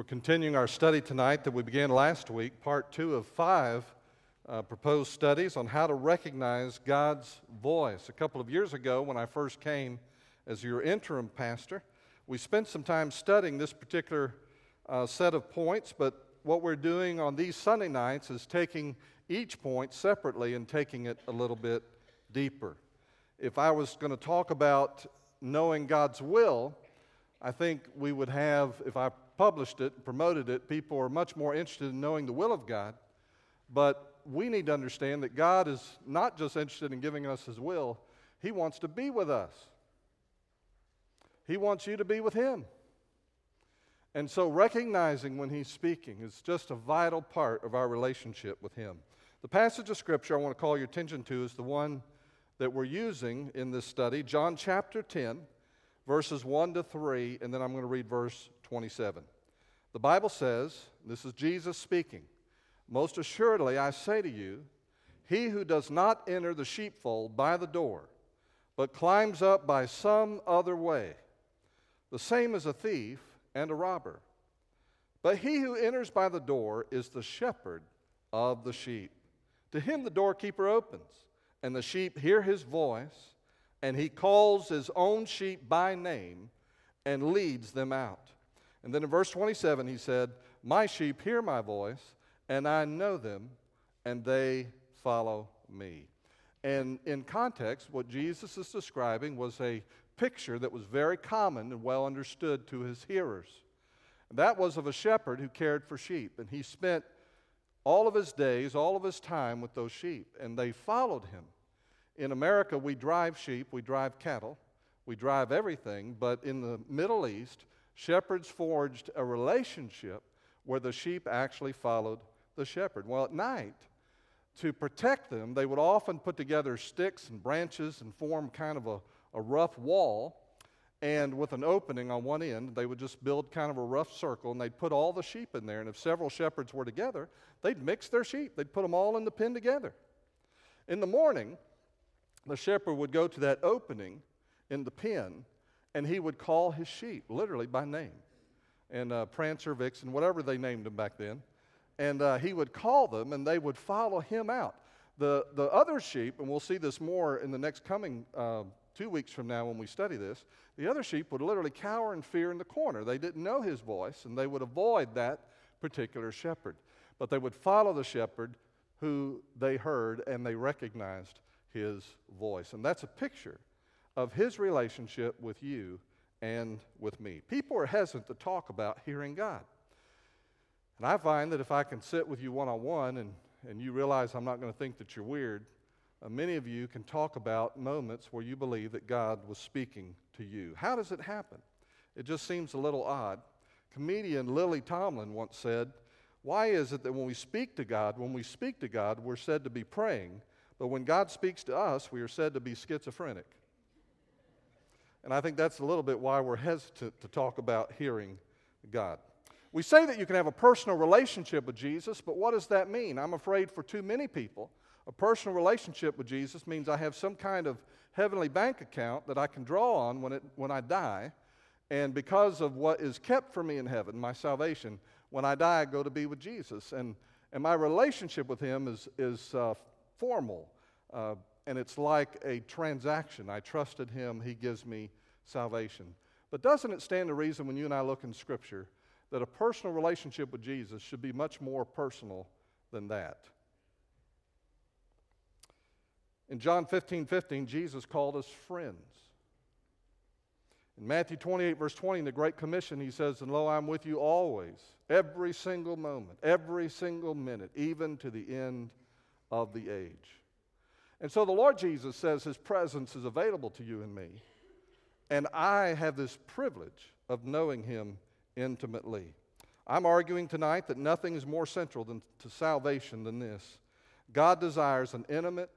We're continuing our study tonight that we began last week, part two of five uh, proposed studies on how to recognize God's voice. A couple of years ago, when I first came as your interim pastor, we spent some time studying this particular uh, set of points, but what we're doing on these Sunday nights is taking each point separately and taking it a little bit deeper. If I was going to talk about knowing God's will, I think we would have, if I published it, and promoted it, people are much more interested in knowing the will of God. But we need to understand that God is not just interested in giving us His will, He wants to be with us. He wants you to be with Him. And so, recognizing when He's speaking is just a vital part of our relationship with Him. The passage of Scripture I want to call your attention to is the one that we're using in this study, John chapter 10, verses 1 to 3, and then I'm going to read verse 27. The Bible says, this is Jesus speaking, Most assuredly I say to you, he who does not enter the sheepfold by the door, but climbs up by some other way, the same as a thief and a robber. But he who enters by the door is the shepherd of the sheep. To him the doorkeeper opens, and the sheep hear his voice, and he calls his own sheep by name and leads them out. And then in verse 27, he said, My sheep hear my voice, and I know them, and they follow me. And in context, what Jesus is describing was a picture that was very common and well understood to his hearers. That was of a shepherd who cared for sheep, and he spent all of his days, all of his time with those sheep, and they followed him. In America, we drive sheep, we drive cattle, we drive everything, but in the Middle East, shepherds forged a relationship where the sheep actually followed the shepherd. Well, at night, to protect them, they would often put together sticks and branches and form kind of a, a rough wall. And with an opening on one end, they would just build kind of a rough circle and they'd put all the sheep in there. And if several shepherds were together, they'd mix their sheep, they'd put them all in the pen together. In the morning, the shepherd would go to that opening in the pen and he would call his sheep literally by name and uh, prancer vixen whatever they named them back then. And uh, he would call them and they would follow him out. The, the other sheep and we'll see this more in the next coming uh, two weeks from now when we study this the other sheep would literally cower in fear in the corner. They didn't know his voice and they would avoid that particular shepherd. But they would follow the shepherd who they heard and they recognized his voice. And that's a picture of his relationship with you and with me. People are hesitant to talk about hearing God. And I find that if I can sit with you one on one and, and you realize I'm not going to think that you're weird, uh, many of you can talk about moments where you believe that God was speaking to you. How does it happen? It just seems a little odd. Comedian Lily Tomlin once said, Why is it that when we speak to God, when we speak to God, we're said to be praying, but when God speaks to us, we are said to be schizophrenic? And I think that's a little bit why we're hesitant to talk about hearing God. We say that you can have a personal relationship with Jesus, but what does that mean? I'm afraid for too many people, a personal relationship with Jesus means I have some kind of heavenly bank account that I can draw on when, it, when I die. And because of what is kept for me in heaven, my salvation, when I die, I go to be with Jesus. And, and my relationship with Him is, is uh, formal. Uh, and it's like a transaction. I trusted him, he gives me salvation. But doesn't it stand to reason when you and I look in Scripture that a personal relationship with Jesus should be much more personal than that? In John 15 15, Jesus called us friends. In Matthew 28, verse 20, in the Great Commission, he says, And lo, I'm with you always, every single moment, every single minute, even to the end of the age. And so the Lord Jesus says his presence is available to you and me. And I have this privilege of knowing him intimately. I'm arguing tonight that nothing is more central than, to salvation than this. God desires an intimate,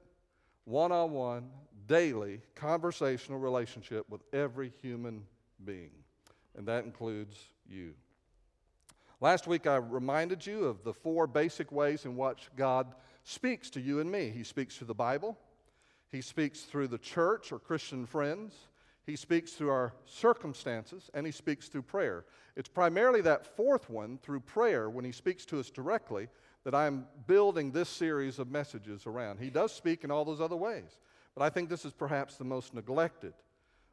one on one, daily, conversational relationship with every human being, and that includes you. Last week, I reminded you of the four basic ways in which God speaks to you and me. He speaks through the Bible, He speaks through the church or Christian friends, He speaks through our circumstances, and He speaks through prayer. It's primarily that fourth one, through prayer, when He speaks to us directly, that I'm building this series of messages around. He does speak in all those other ways, but I think this is perhaps the most neglected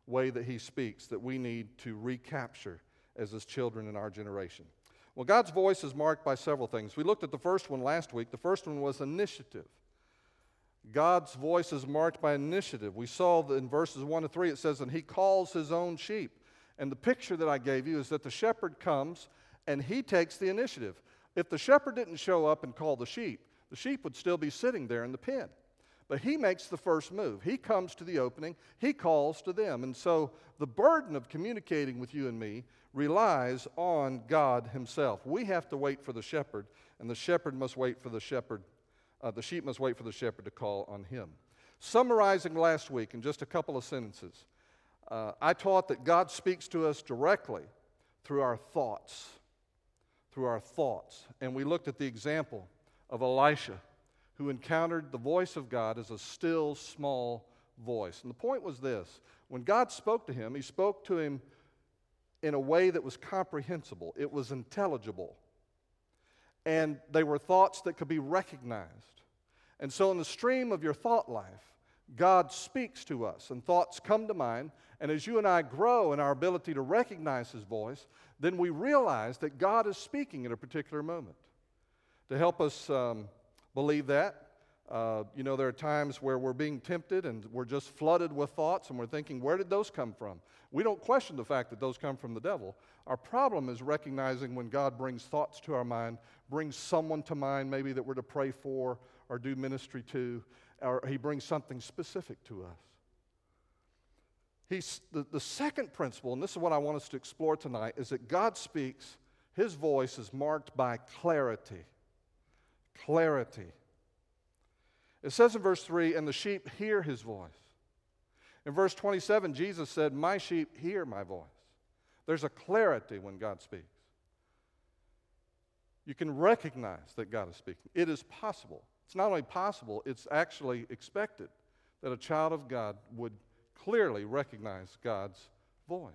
way that He speaks that we need to recapture as His children in our generation. Well, God's voice is marked by several things. We looked at the first one last week. The first one was initiative. God's voice is marked by initiative. We saw in verses 1 to 3, it says, And he calls his own sheep. And the picture that I gave you is that the shepherd comes and he takes the initiative. If the shepherd didn't show up and call the sheep, the sheep would still be sitting there in the pen. But he makes the first move. He comes to the opening, he calls to them. And so the burden of communicating with you and me relies on God himself. We have to wait for the shepherd, and the shepherd must wait for the shepherd uh, the sheep must wait for the shepherd to call on him. Summarizing last week in just a couple of sentences, uh, I taught that God speaks to us directly through our thoughts. Through our thoughts. And we looked at the example of Elisha, who encountered the voice of God as a still, small voice. And the point was this when God spoke to him, he spoke to him in a way that was comprehensible, it was intelligible and they were thoughts that could be recognized. And so, in the stream of your thought life, God speaks to us, and thoughts come to mind. And as you and I grow in our ability to recognize His voice, then we realize that God is speaking at a particular moment. To help us um, believe that, uh, you know, there are times where we're being tempted and we're just flooded with thoughts and we're thinking, where did those come from? We don't question the fact that those come from the devil. Our problem is recognizing when God brings thoughts to our mind, brings someone to mind maybe that we're to pray for or do ministry to, or He brings something specific to us. He's, the, the second principle, and this is what I want us to explore tonight, is that God speaks, His voice is marked by clarity. Clarity. It says in verse 3 and the sheep hear His voice. In verse 27, Jesus said, My sheep hear my voice. There's a clarity when God speaks. You can recognize that God is speaking. It is possible. It's not only possible, it's actually expected that a child of God would clearly recognize God's voice.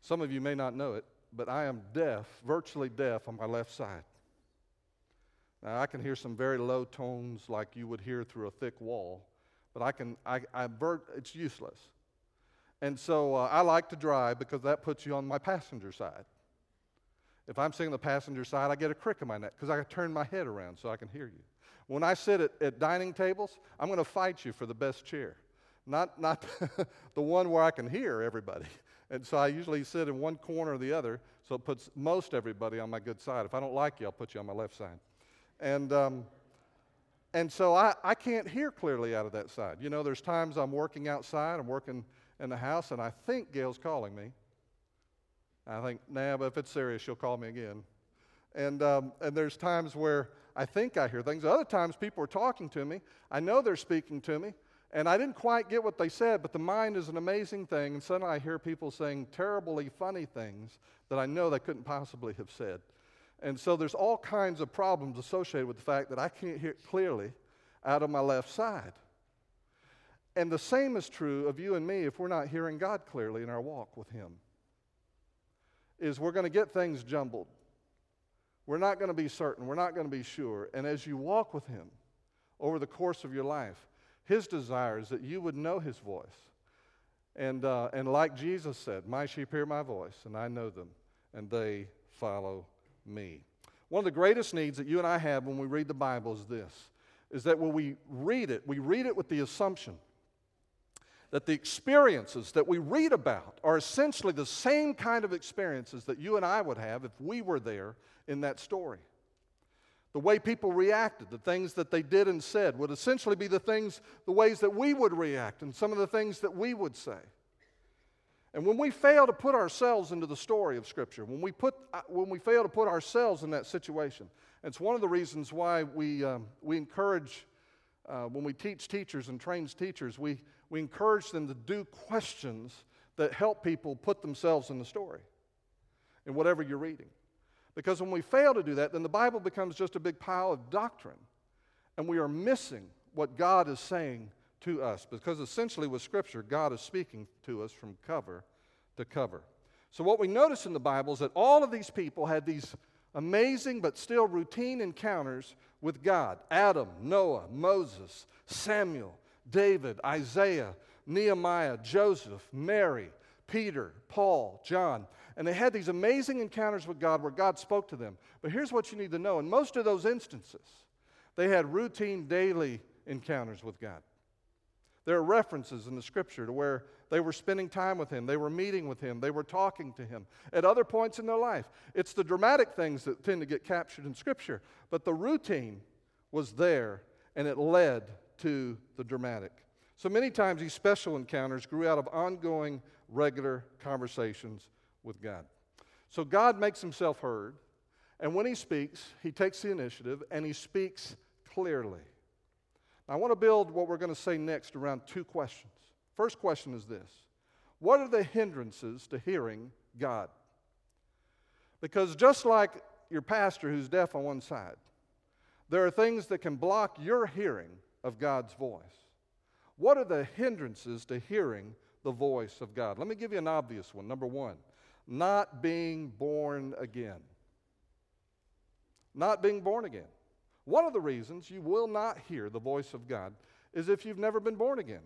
Some of you may not know it, but I am deaf, virtually deaf on my left side. Now, I can hear some very low tones like you would hear through a thick wall, but I can, I, I it's useless. And so uh, I like to drive because that puts you on my passenger side. If I'm sitting on the passenger side, I get a crick in my neck because I turn my head around so I can hear you. When I sit at, at dining tables, I'm going to fight you for the best chair, not, not the one where I can hear everybody. And so I usually sit in one corner or the other, so it puts most everybody on my good side. If I don't like you, I'll put you on my left side. And, um, and so I, I can't hear clearly out of that side. You know, there's times I'm working outside, I'm working in the house, and I think Gail's calling me. I think, nah, but if it's serious, she'll call me again. And, um, and there's times where I think I hear things. Other times, people are talking to me. I know they're speaking to me, and I didn't quite get what they said, but the mind is an amazing thing. And suddenly I hear people saying terribly funny things that I know they couldn't possibly have said. And so there's all kinds of problems associated with the fact that I can't hear clearly out of my left side. And the same is true of you and me if we're not hearing God clearly in our walk with Him. Is we're going to get things jumbled. We're not going to be certain. We're not going to be sure. And as you walk with Him over the course of your life, His desire is that you would know His voice. And, uh, and like Jesus said, My sheep hear my voice, and I know them, and they follow me. One of the greatest needs that you and I have when we read the Bible is this is that when we read it, we read it with the assumption that the experiences that we read about are essentially the same kind of experiences that you and I would have if we were there in that story. The way people reacted, the things that they did and said, would essentially be the things, the ways that we would react, and some of the things that we would say. And when we fail to put ourselves into the story of Scripture, when we, put, uh, when we fail to put ourselves in that situation, it's one of the reasons why we, um, we encourage, uh, when we teach teachers and trains teachers, we, we encourage them to do questions that help people put themselves in the story in whatever you're reading. Because when we fail to do that, then the Bible becomes just a big pile of doctrine, and we are missing what God is saying to us. Because essentially, with Scripture, God is speaking to us from cover to cover. So, what we notice in the Bible is that all of these people had these amazing but still routine encounters with God Adam, Noah, Moses, Samuel, David, Isaiah, Nehemiah, Joseph, Mary, Peter, Paul, John. And they had these amazing encounters with God where God spoke to them. But here's what you need to know in most of those instances, they had routine daily encounters with God. There are references in the scripture to where they were spending time with Him, they were meeting with Him, they were talking to Him at other points in their life. It's the dramatic things that tend to get captured in scripture, but the routine was there and it led to the dramatic. So many times these special encounters grew out of ongoing, regular conversations with God. So God makes Himself heard, and when He speaks, He takes the initiative and He speaks clearly. I want to build what we're going to say next around two questions. First question is this What are the hindrances to hearing God? Because just like your pastor who's deaf on one side, there are things that can block your hearing of God's voice. What are the hindrances to hearing the voice of God? Let me give you an obvious one. Number one, not being born again. Not being born again. One of the reasons you will not hear the voice of God is if you've never been born again.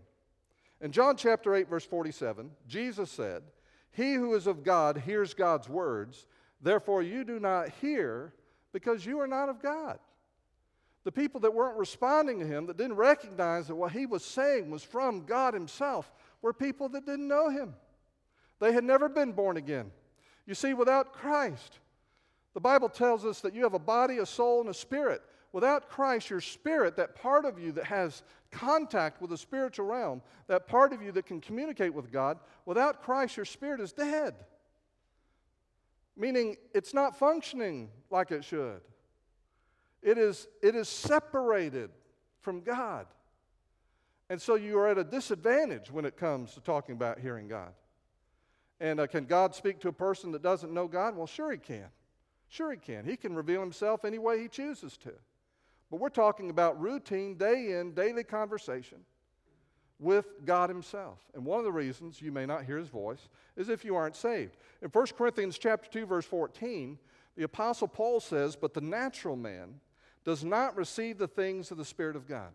In John chapter 8, verse 47, Jesus said, He who is of God hears God's words, therefore you do not hear because you are not of God. The people that weren't responding to him, that didn't recognize that what he was saying was from God himself, were people that didn't know him. They had never been born again. You see, without Christ, the Bible tells us that you have a body, a soul, and a spirit. Without Christ, your spirit, that part of you that has contact with the spiritual realm, that part of you that can communicate with God, without Christ, your spirit is dead. Meaning it's not functioning like it should. It is, it is separated from God. And so you are at a disadvantage when it comes to talking about hearing God. And uh, can God speak to a person that doesn't know God? Well, sure, He can. Sure, He can. He can reveal Himself any way He chooses to. But we're talking about routine, day in, daily conversation with God Himself. And one of the reasons you may not hear His voice is if you aren't saved. In 1 Corinthians chapter 2, verse 14, the Apostle Paul says, But the natural man does not receive the things of the Spirit of God,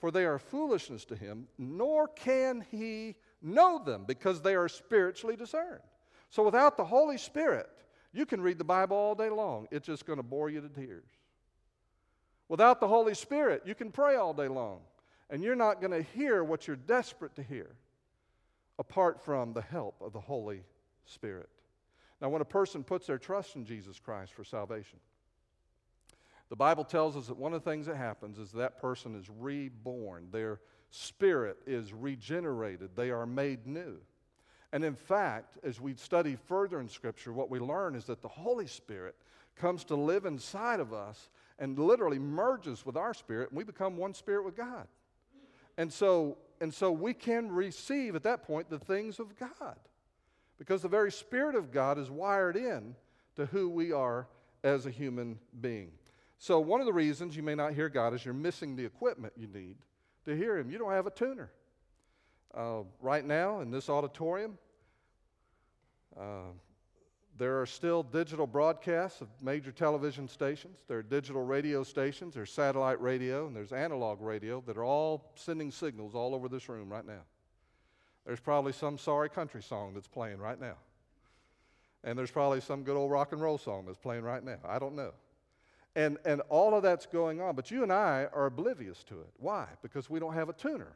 for they are foolishness to him, nor can he know them because they are spiritually discerned. So without the Holy Spirit, you can read the Bible all day long. It's just going to bore you to tears. Without the Holy Spirit, you can pray all day long, and you're not going to hear what you're desperate to hear apart from the help of the Holy Spirit. Now, when a person puts their trust in Jesus Christ for salvation, the Bible tells us that one of the things that happens is that person is reborn. Their spirit is regenerated. They are made new. And in fact, as we study further in Scripture, what we learn is that the Holy Spirit comes to live inside of us and literally merges with our spirit, and we become one spirit with God. And so, and so we can receive at that point the things of God because the very Spirit of God is wired in to who we are as a human being. So, one of the reasons you may not hear God is you're missing the equipment you need to hear Him. You don't have a tuner. Uh, right now, in this auditorium, uh, there are still digital broadcasts of major television stations. There are digital radio stations, there's satellite radio, and there's analog radio that are all sending signals all over this room right now. There's probably some sorry country song that's playing right now. And there's probably some good old rock and roll song that's playing right now. I don't know. And, and all of that's going on, but you and I are oblivious to it. Why? Because we don't have a tuner.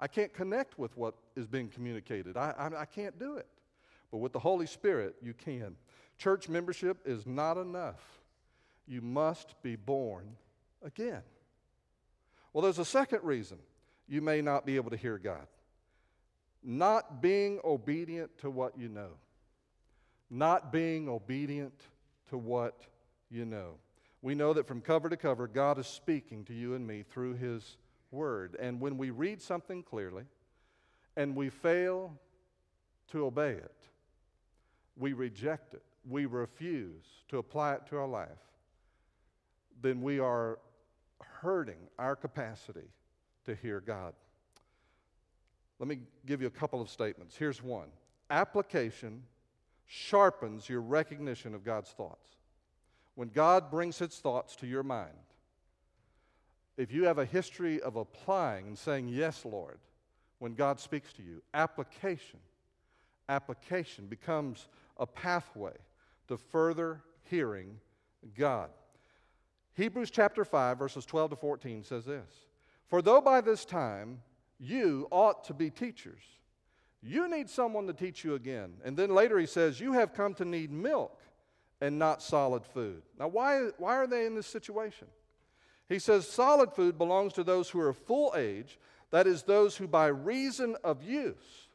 I can't connect with what is being communicated. I, I, I can't do it. But with the Holy Spirit, you can. Church membership is not enough. You must be born again. Well, there's a second reason you may not be able to hear God not being obedient to what you know. Not being obedient to what you know. We know that from cover to cover, God is speaking to you and me through His Word. And when we read something clearly and we fail to obey it, we reject it, we refuse to apply it to our life, then we are hurting our capacity to hear God. Let me give you a couple of statements. Here's one application sharpens your recognition of God's thoughts. When God brings his thoughts to your mind, if you have a history of applying and saying, Yes, Lord, when God speaks to you, application, application becomes a pathway to further hearing God. Hebrews chapter 5, verses 12 to 14 says this For though by this time you ought to be teachers, you need someone to teach you again. And then later he says, You have come to need milk and not solid food. Now, why, why are they in this situation? He says, Solid food belongs to those who are full age, that is, those who by reason of use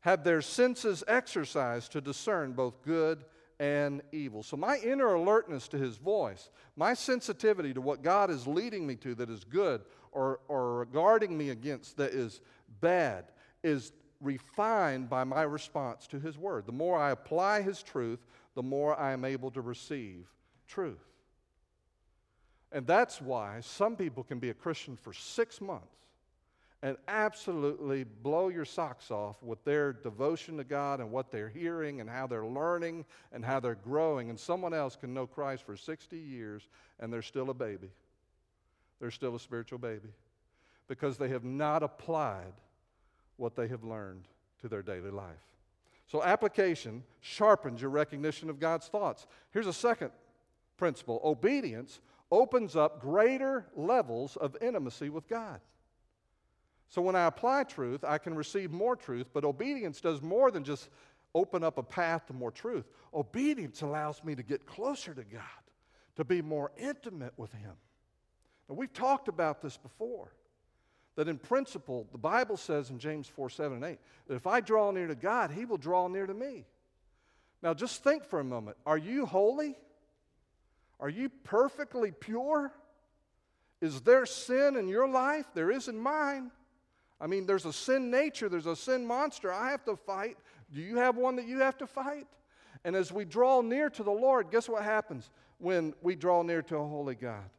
have their senses exercised to discern both good and evil. So, my inner alertness to his voice, my sensitivity to what God is leading me to that is good or, or guarding me against that is bad, is refined by my response to his word. The more I apply his truth, the more I am able to receive truth. And that's why some people can be a Christian for six months and absolutely blow your socks off with their devotion to God and what they're hearing and how they're learning and how they're growing. And someone else can know Christ for 60 years and they're still a baby. They're still a spiritual baby because they have not applied what they have learned to their daily life. So, application sharpens your recognition of God's thoughts. Here's a second principle obedience opens up greater levels of intimacy with God. So, when I apply truth, I can receive more truth, but obedience does more than just open up a path to more truth. Obedience allows me to get closer to God, to be more intimate with Him. Now, we've talked about this before that in principle, the Bible says in James 4 7 and 8, that if I draw near to God, He will draw near to me. Now, just think for a moment are you holy? Are you perfectly pure? Is there sin in your life? There is in mine. I mean, there's a sin nature, there's a sin monster I have to fight. Do you have one that you have to fight? And as we draw near to the Lord, guess what happens when we draw near to a holy God?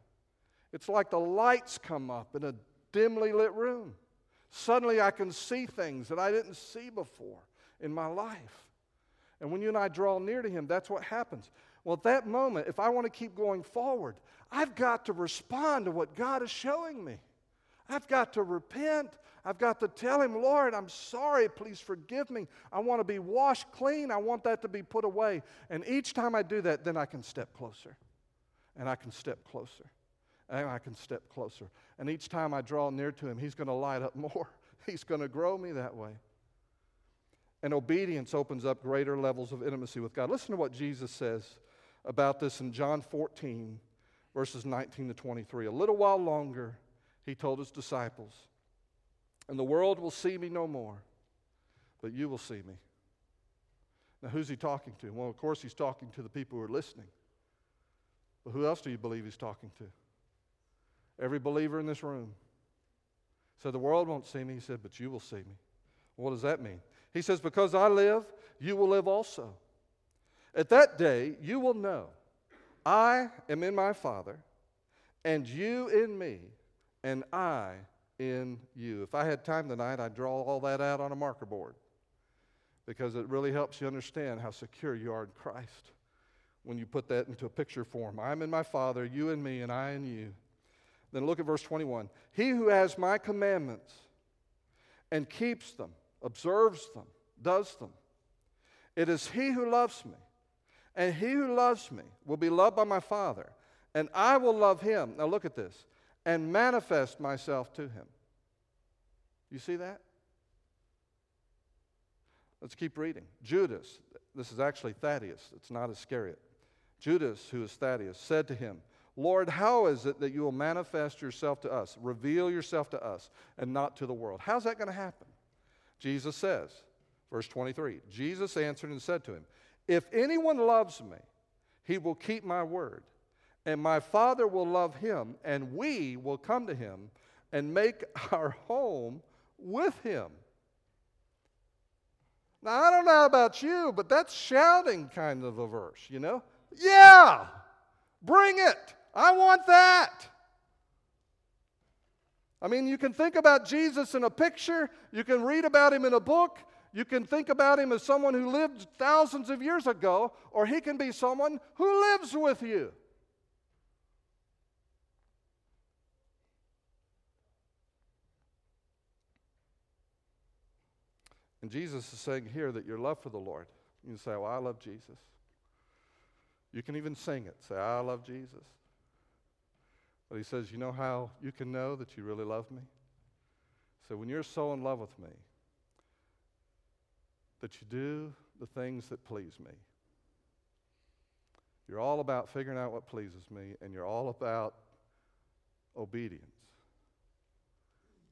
It's like the lights come up in a dimly lit room. Suddenly I can see things that I didn't see before in my life. And when you and I draw near to Him, that's what happens. Well, at that moment, if I want to keep going forward, I've got to respond to what God is showing me. I've got to repent. I've got to tell Him, Lord, I'm sorry. Please forgive me. I want to be washed clean. I want that to be put away. And each time I do that, then I can step closer. And I can step closer and I can step closer. And each time I draw near to Him, He's going to light up more. He's going to grow me that way. And obedience opens up greater levels of intimacy with God. Listen to what Jesus says about this in John 14, verses 19 to 23. A little while longer, He told His disciples, and the world will see me no more, but you will see me. Now, who's He talking to? Well, of course, He's talking to the people who are listening. But who else do you believe He's talking to? Every believer in this room. said, The world won't see me. He said, But you will see me. What does that mean? He says, Because I live, you will live also. At that day, you will know I am in my Father, and you in me, and I in you. If I had time tonight, I'd draw all that out on a marker board because it really helps you understand how secure you are in Christ when you put that into a picture form. I'm in my Father, you in me, and I in you. Then look at verse 21. He who has my commandments and keeps them, observes them, does them, it is he who loves me. And he who loves me will be loved by my Father, and I will love him. Now look at this and manifest myself to him. You see that? Let's keep reading. Judas, this is actually Thaddeus, it's not Iscariot. Judas, who is Thaddeus, said to him, Lord, how is it that you will manifest yourself to us, reveal yourself to us, and not to the world? How's that going to happen? Jesus says, verse 23 Jesus answered and said to him, If anyone loves me, he will keep my word, and my Father will love him, and we will come to him and make our home with him. Now, I don't know about you, but that's shouting kind of a verse, you know? Yeah, bring it. I want that. I mean, you can think about Jesus in a picture, you can read about him in a book, you can think about him as someone who lived thousands of years ago, or he can be someone who lives with you. And Jesus is saying here that your love for the Lord, you can say, Well, I love Jesus. You can even sing it. Say, I love Jesus. But he says, You know how you can know that you really love me? So when you're so in love with me, that you do the things that please me. You're all about figuring out what pleases me, and you're all about obedience.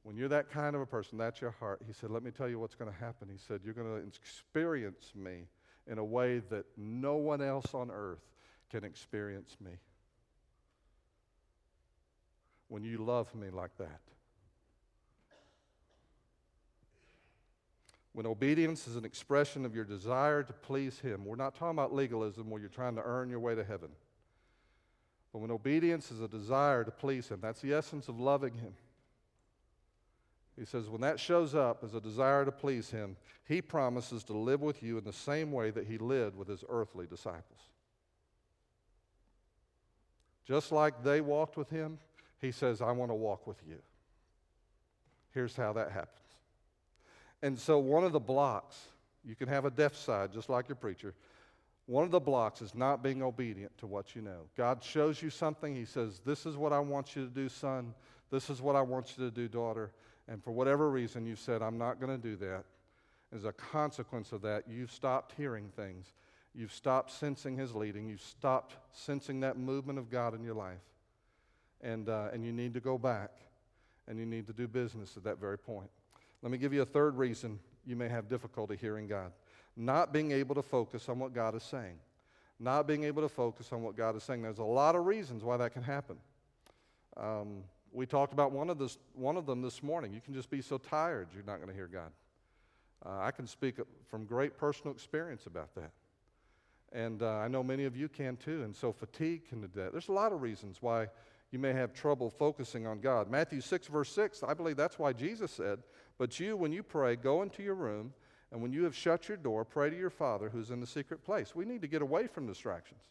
When you're that kind of a person, that's your heart. He said, Let me tell you what's going to happen. He said, You're going to experience me in a way that no one else on earth can experience me. When you love me like that. When obedience is an expression of your desire to please Him, we're not talking about legalism where you're trying to earn your way to heaven. But when obedience is a desire to please Him, that's the essence of loving Him. He says, when that shows up as a desire to please Him, He promises to live with you in the same way that He lived with His earthly disciples. Just like they walked with Him, He says, I want to walk with you. Here's how that happens. And so, one of the blocks, you can have a deaf side just like your preacher. One of the blocks is not being obedient to what you know. God shows you something, He says, This is what I want you to do, son. This is what I want you to do, daughter. And for whatever reason, you said, I'm not going to do that. As a consequence of that, you've stopped hearing things. You've stopped sensing His leading. You've stopped sensing that movement of God in your life. And, uh, and you need to go back and you need to do business at that very point. Let me give you a third reason you may have difficulty hearing God not being able to focus on what God is saying. Not being able to focus on what God is saying. There's a lot of reasons why that can happen. Um, we talked about one of, this, one of them this morning. You can just be so tired you're not going to hear God. Uh, I can speak from great personal experience about that. And uh, I know many of you can too. And so fatigue can do that. There's a lot of reasons why you may have trouble focusing on God. Matthew 6, verse 6, I believe that's why Jesus said, But you, when you pray, go into your room, and when you have shut your door, pray to your Father who's in the secret place. We need to get away from distractions.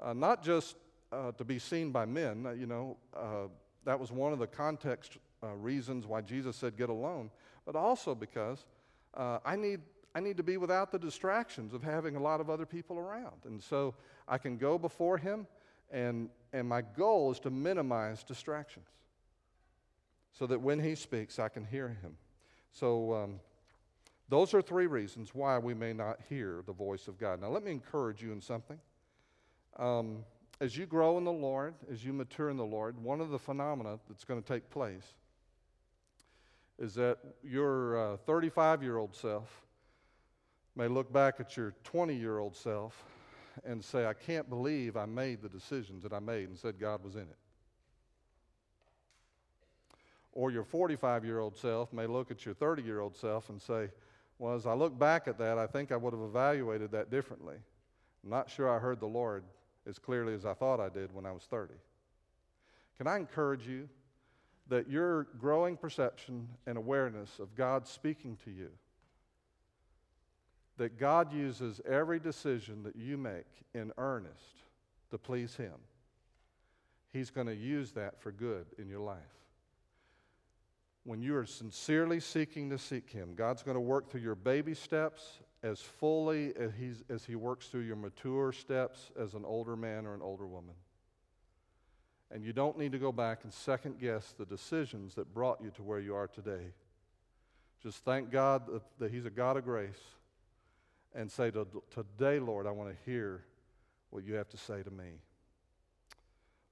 Uh, not just uh, to be seen by men, uh, you know, uh, that was one of the context uh, reasons why Jesus said, Get alone, but also because uh, I need I need to be without the distractions of having a lot of other people around. And so I can go before Him and, and my goal is to minimize distractions so that when he speaks, I can hear him. So, um, those are three reasons why we may not hear the voice of God. Now, let me encourage you in something. Um, as you grow in the Lord, as you mature in the Lord, one of the phenomena that's going to take place is that your 35 uh, year old self may look back at your 20 year old self and say, I can't believe I made the decisions that I made and said God was in it. Or your 45 year old self may look at your 30 year old self and say, Well, as I look back at that, I think I would have evaluated that differently. I'm not sure I heard the Lord as clearly as I thought I did when I was 30. Can I encourage you that your growing perception and awareness of God speaking to you that God uses every decision that you make in earnest to please Him. He's going to use that for good in your life. When you are sincerely seeking to seek Him, God's going to work through your baby steps as fully as, he's, as He works through your mature steps as an older man or an older woman. And you don't need to go back and second guess the decisions that brought you to where you are today. Just thank God that, that He's a God of grace and say, to, Today, Lord, I want to hear what you have to say to me.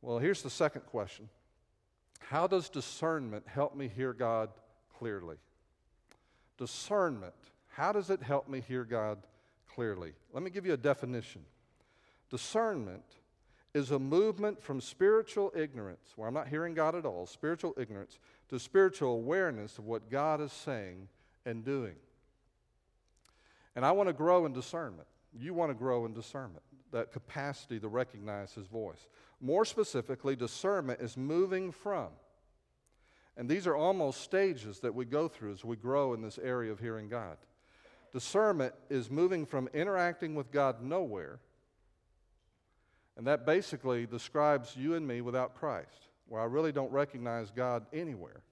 Well, here's the second question How does discernment help me hear God clearly? Discernment, how does it help me hear God clearly? Let me give you a definition. Discernment is a movement from spiritual ignorance, where I'm not hearing God at all, spiritual ignorance, to spiritual awareness of what God is saying and doing. And I want to grow in discernment. You want to grow in discernment, that capacity to recognize His voice. More specifically, discernment is moving from And these are almost stages that we go through as we grow in this area of hearing God. Discernment is moving from interacting with God nowhere, and that basically describes you and me without Christ, where I really don't recognize God anywhere.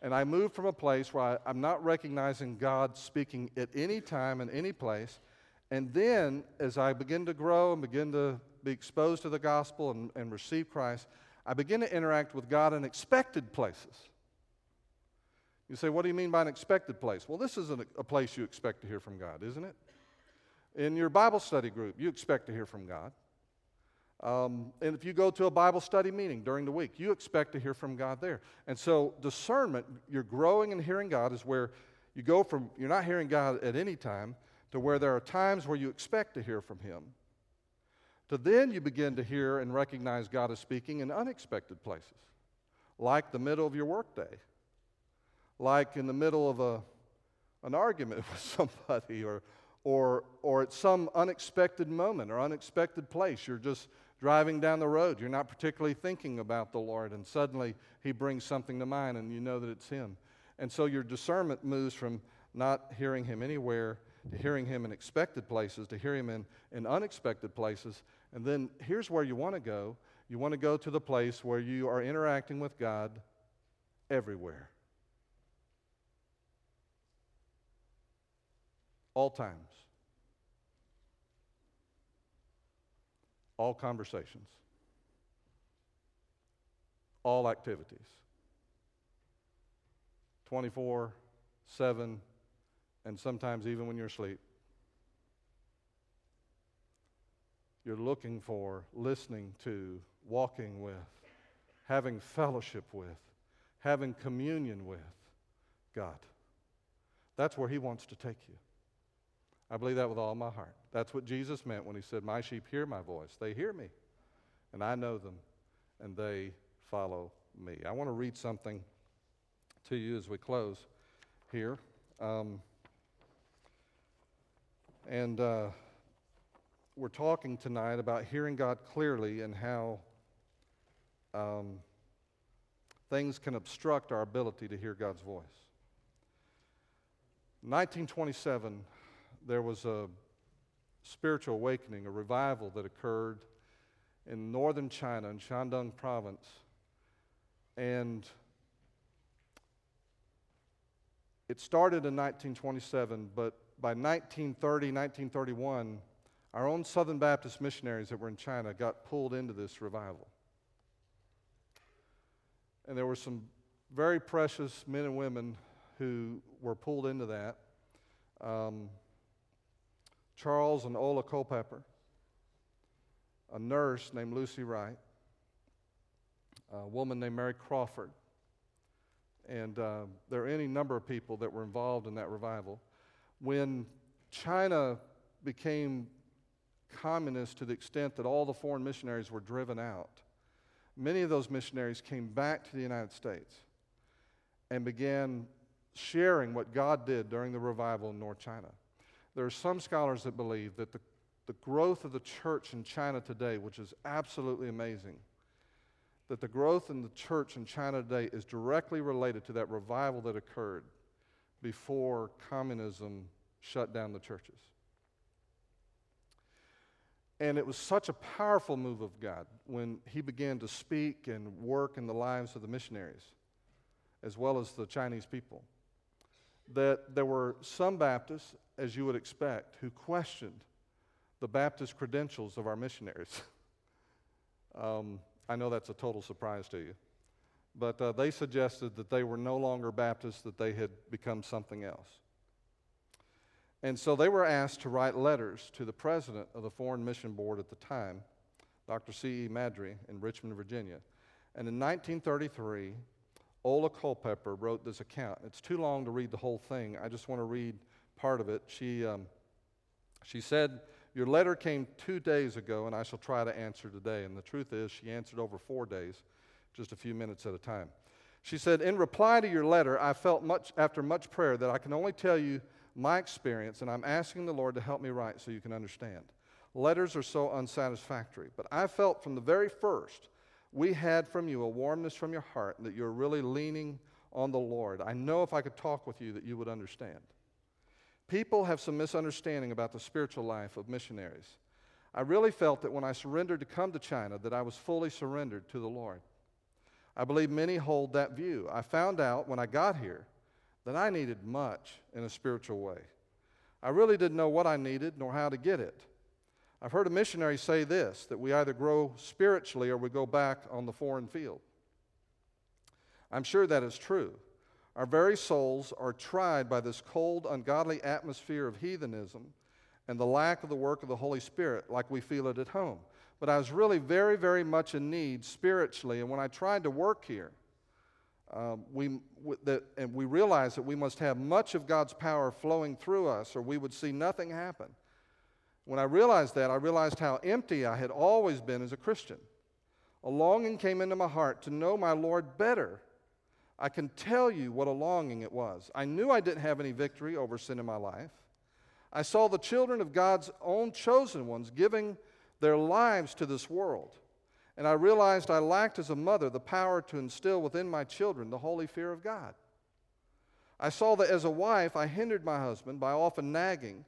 And I move from a place where I, am not recognizing God speaking at any time and any place. And then, as I begin to grow and begin to be exposed to the gospel and, and receive Christ, I begin to interact with God in expected places. You say, what do you mean by an expected place? Well, this isn't a place you expect to hear from God, isn't it? In your Bible study group, you expect to hear from God. Um, and if you go to a Bible study meeting during the week, you expect to hear from God there. And so, discernment, you're growing and hearing God, is where you go from you're not hearing God at any time to where there are times where you expect to hear from Him to then you begin to hear and recognize God is speaking in unexpected places, like the middle of your workday, like in the middle of a, an argument with somebody, or, or, or at some unexpected moment or unexpected place. You're just driving down the road. You're not particularly thinking about the Lord, and suddenly He brings something to mind, and you know that it's Him. And so your discernment moves from not hearing Him anywhere to hearing Him in expected places to hearing Him in, in unexpected places and then here's where you want to go you want to go to the place where you are interacting with God everywhere. All times. All conversations. All activities. 24 7, and sometimes even when you're asleep. you're looking for, listening to, walking with, having fellowship with, having communion with God. That's where He wants to take you. I believe that with all my heart. That's what Jesus meant when He said, My sheep hear my voice. They hear me, and I know them, and they follow me. I want to read something to you as we close here. Um, and. Uh, we're talking tonight about hearing God clearly and how um, things can obstruct our ability to hear God's voice. 1927, there was a spiritual awakening, a revival that occurred in northern China, in Shandong province. And it started in 1927, but by 1930, 1931, our own Southern Baptist missionaries that were in China got pulled into this revival. And there were some very precious men and women who were pulled into that. Um, Charles and Ola Culpepper, a nurse named Lucy Wright, a woman named Mary Crawford, and uh, there are any number of people that were involved in that revival. When China became communist to the extent that all the foreign missionaries were driven out. Many of those missionaries came back to the United States and began sharing what God did during the revival in North China. There are some scholars that believe that the, the growth of the church in China today, which is absolutely amazing, that the growth in the church in China today is directly related to that revival that occurred before communism shut down the churches. And it was such a powerful move of God when He began to speak and work in the lives of the missionaries, as well as the Chinese people, that there were some Baptists, as you would expect, who questioned the Baptist credentials of our missionaries. um, I know that's a total surprise to you. But uh, they suggested that they were no longer Baptists, that they had become something else. And so they were asked to write letters to the president of the Foreign Mission Board at the time, Dr. C.E. Maddry, in Richmond, Virginia. And in 1933, Ola Culpepper wrote this account. It's too long to read the whole thing. I just want to read part of it. She, um, she said, Your letter came two days ago, and I shall try to answer today. And the truth is, she answered over four days, just a few minutes at a time. She said, In reply to your letter, I felt much, after much prayer that I can only tell you my experience, and I'm asking the Lord to help me write so you can understand. Letters are so unsatisfactory, but I felt from the very first we had from you a warmness from your heart that you're really leaning on the Lord. I know if I could talk with you that you would understand. People have some misunderstanding about the spiritual life of missionaries. I really felt that when I surrendered to come to China that I was fully surrendered to the Lord. I believe many hold that view. I found out when I got here that I needed much in a spiritual way. I really didn't know what I needed nor how to get it. I've heard a missionary say this that we either grow spiritually or we go back on the foreign field. I'm sure that is true. Our very souls are tried by this cold, ungodly atmosphere of heathenism and the lack of the work of the Holy Spirit, like we feel it at home. But I was really very, very much in need spiritually, and when I tried to work here, um, we, that, and we realized that we must have much of God's power flowing through us, or we would see nothing happen. When I realized that, I realized how empty I had always been as a Christian. A longing came into my heart to know my Lord better. I can tell you what a longing it was. I knew I didn't have any victory over sin in my life. I saw the children of God's own chosen ones giving their lives to this world. And I realized I lacked as a mother the power to instill within my children the holy fear of God. I saw that as a wife, I hindered my husband by often nagging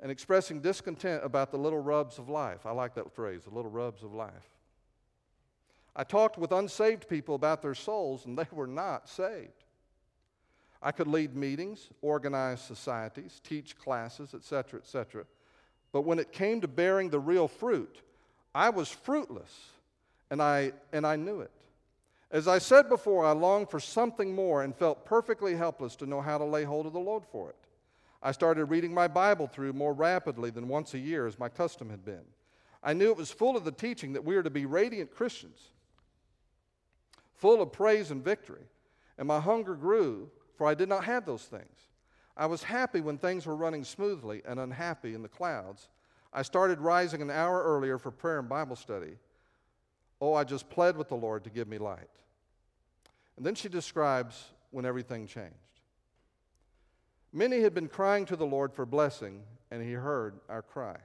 and expressing discontent about the little rubs of life. I like that phrase, the little rubs of life. I talked with unsaved people about their souls, and they were not saved. I could lead meetings, organize societies, teach classes, etc., etc. But when it came to bearing the real fruit, I was fruitless, and I, and I knew it. As I said before, I longed for something more and felt perfectly helpless to know how to lay hold of the Lord for it. I started reading my Bible through more rapidly than once a year, as my custom had been. I knew it was full of the teaching that we are to be radiant Christians, full of praise and victory. And my hunger grew, for I did not have those things. I was happy when things were running smoothly and unhappy in the clouds. I started rising an hour earlier for prayer and Bible study. Oh, I just pled with the Lord to give me light. And then she describes when everything changed. Many had been crying to the Lord for blessing, and he heard our cry.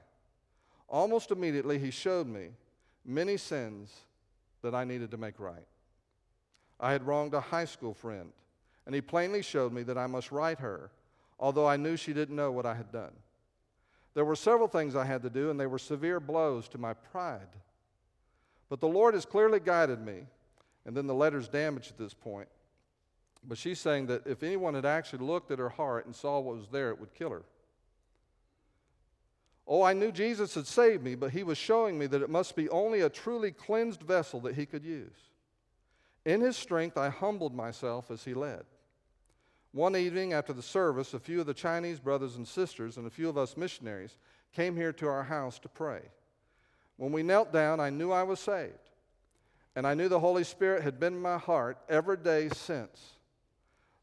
Almost immediately, he showed me many sins that I needed to make right. I had wronged a high school friend, and he plainly showed me that I must right her, although I knew she didn't know what I had done. There were several things I had to do, and they were severe blows to my pride. But the Lord has clearly guided me, and then the letter's damaged at this point. But she's saying that if anyone had actually looked at her heart and saw what was there, it would kill her. Oh, I knew Jesus had saved me, but he was showing me that it must be only a truly cleansed vessel that he could use. In his strength, I humbled myself as he led. One evening after the service, a few of the Chinese brothers and sisters and a few of us missionaries came here to our house to pray. When we knelt down, I knew I was saved. And I knew the Holy Spirit had been in my heart every day since.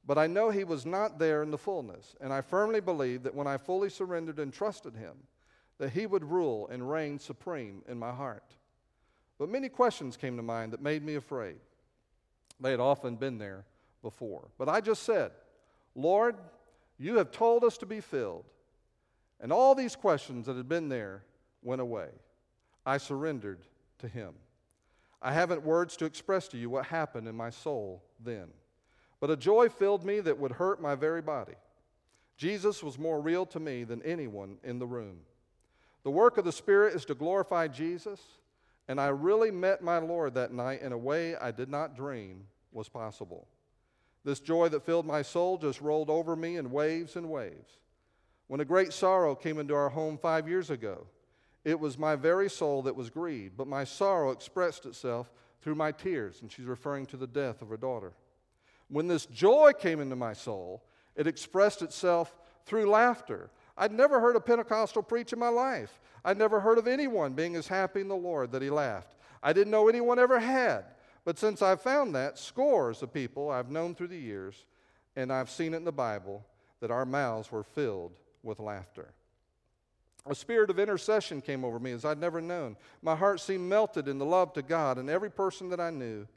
But I know He was not there in the fullness, and I firmly believe that when I fully surrendered and trusted Him, that He would rule and reign supreme in my heart. But many questions came to mind that made me afraid. They had often been there before. But I just said, Lord, you have told us to be filled. And all these questions that had been there went away. I surrendered to Him. I haven't words to express to you what happened in my soul then. But a joy filled me that would hurt my very body. Jesus was more real to me than anyone in the room. The work of the Spirit is to glorify Jesus, and I really met my Lord that night in a way I did not dream was possible. This joy that filled my soul just rolled over me in waves and waves. When a great sorrow came into our home five years ago, it was my very soul that was grieved, but my sorrow expressed itself through my tears, and she's referring to the death of her daughter. When this joy came into my soul, it expressed itself through laughter. I'd never heard a Pentecostal preach in my life. I'd never heard of anyone being as happy in the Lord that he laughed. I didn't know anyone ever had. But since I've found that, scores of people I've known through the years, and I've seen it in the Bible, that our mouths were filled with laughter. A spirit of intercession came over me as I'd never known. My heart seemed melted in the love to God and every person that I knew.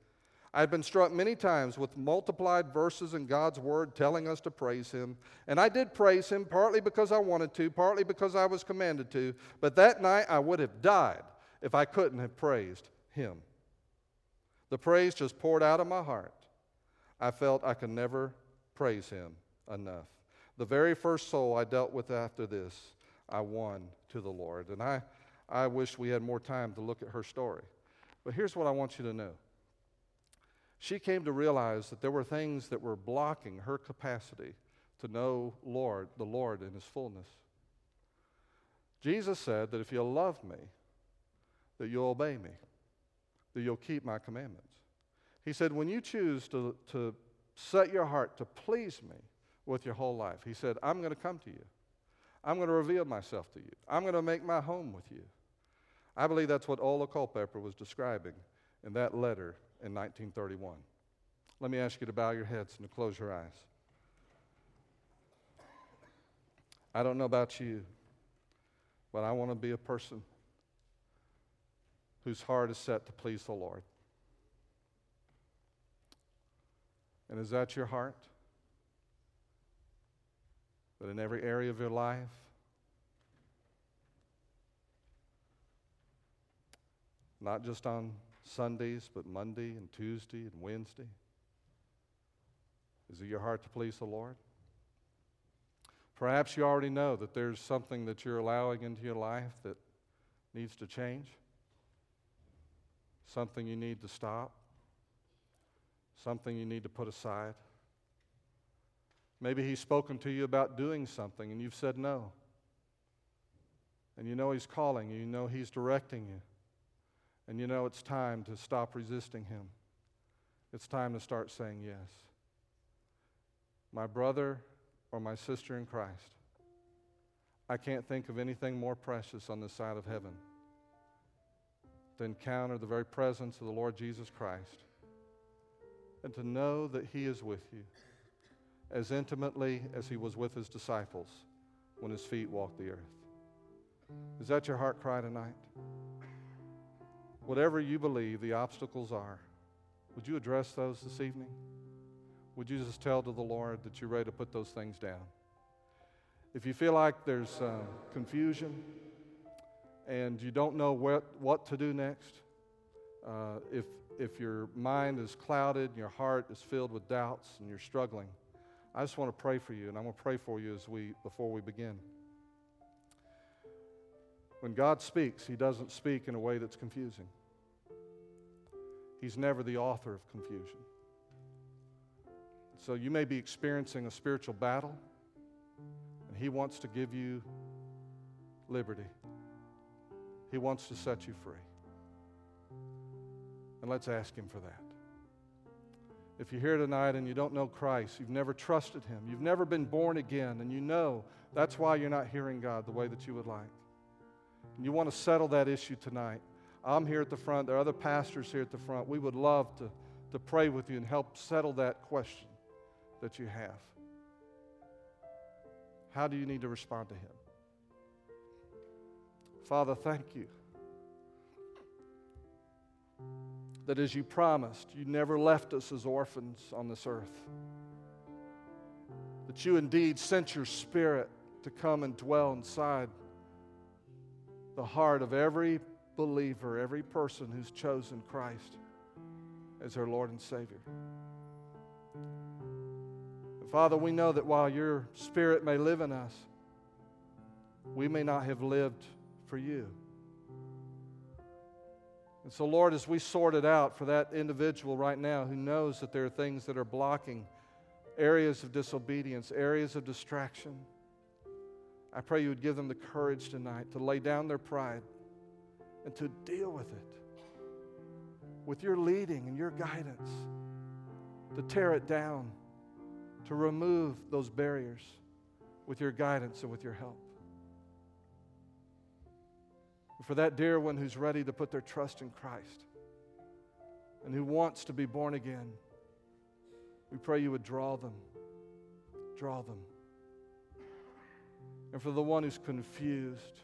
I had been struck many times with multiplied verses in God's Word telling us to praise Him. And I did praise Him partly because I wanted to, partly because I was commanded to. But that night I would have died if I couldn't have praised Him. The praise just poured out of my heart. I felt I could never praise Him enough. The very first soul I dealt with after this, I won to the Lord. And I, I wish we had more time to look at her story. But here's what I want you to know she came to realize that there were things that were blocking her capacity to know Lord, the Lord in his fullness. Jesus said that if you love me, that you'll obey me, that you'll keep my commandments. He said, when you choose to, to set your heart to please me with your whole life, he said, I'm going to come to you. I'm going to reveal myself to you. I'm going to make my home with you. I believe that's what Ola Culpepper was describing in that letter in 1931. Let me ask you to bow your heads and to close your eyes. I don't know about you, but I want to be a person whose heart is set to please the Lord. And is that your heart? That in every area of your life, not just on Sundays, but Monday and Tuesday and Wednesday? Is it your heart to please the Lord? Perhaps you already know that there's something that you're allowing into your life that needs to change, something you need to stop, something you need to put aside. Maybe He's spoken to you about doing something and you've said no. And you know He's calling you, you know He's directing you. And you know it's time to stop resisting Him. It's time to start saying yes. My brother or my sister in Christ, I can't think of anything more precious on this side of heaven to encounter the very presence of the Lord Jesus Christ and to know that He is with you as intimately as He was with His disciples when His feet walked the earth. Is that your heart cry tonight? Whatever you believe the obstacles are, would you address those this evening? Would you just tell to the Lord that you're ready to put those things down? If you feel like there's uh, confusion and you don't know what, what to do next, uh, if, if your mind is clouded and your heart is filled with doubts and you're struggling, I just want to pray for you, and I'm going to pray for you as we, before we begin. When God speaks, He doesn't speak in a way that's confusing. He's never the author of confusion. So you may be experiencing a spiritual battle, and He wants to give you liberty. He wants to set you free. And let's ask Him for that. If you're here tonight and you don't know Christ, you've never trusted Him, you've never been born again, and you know that's why you're not hearing God the way that you would like and you want to settle that issue tonight, I'm here at the front. There are other pastors here at the front. We would love to, to pray with you and help settle that question that you have. How do you need to respond to Him? Father, thank you that as you promised, you never left us as orphans on this earth. That you indeed sent your Spirit to come and dwell inside the heart of every believer, every person who's chosen Christ as their Lord and Savior. And Father, we know that while your Spirit may live in us, we may not have lived for you. And so, Lord, as we sort it out for that individual right now who knows that there are things that are blocking areas of disobedience, areas of distraction, I pray you would give them the courage tonight to lay down their pride and to deal with it with your leading and your guidance, to tear it down, to remove those barriers with your guidance and with your help. For that dear one who's ready to put their trust in Christ and who wants to be born again, we pray you would draw them. Draw them and for the one who's confused,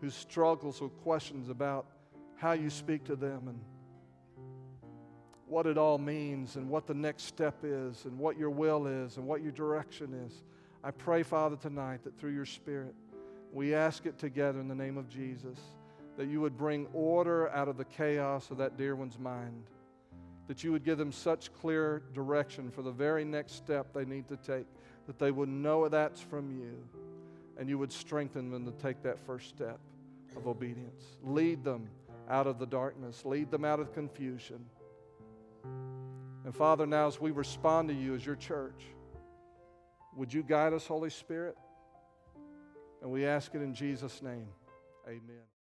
who struggles with questions about how you speak to them and what it all means and what the next step is and what your will is and what your direction is. I pray, Father, tonight that through your Spirit, we ask it together in the name of Jesus that you would bring order out of the chaos of that dear one's mind that you would give them such clear direction for the very next step they need to take, that they would know that's from you, and you would strengthen them to take that first step of obedience. Lead them out of the darkness, lead them out of confusion. And Father, now as we respond to you as your church, would you guide us, Holy Spirit? And we ask it in Jesus' name. Amen.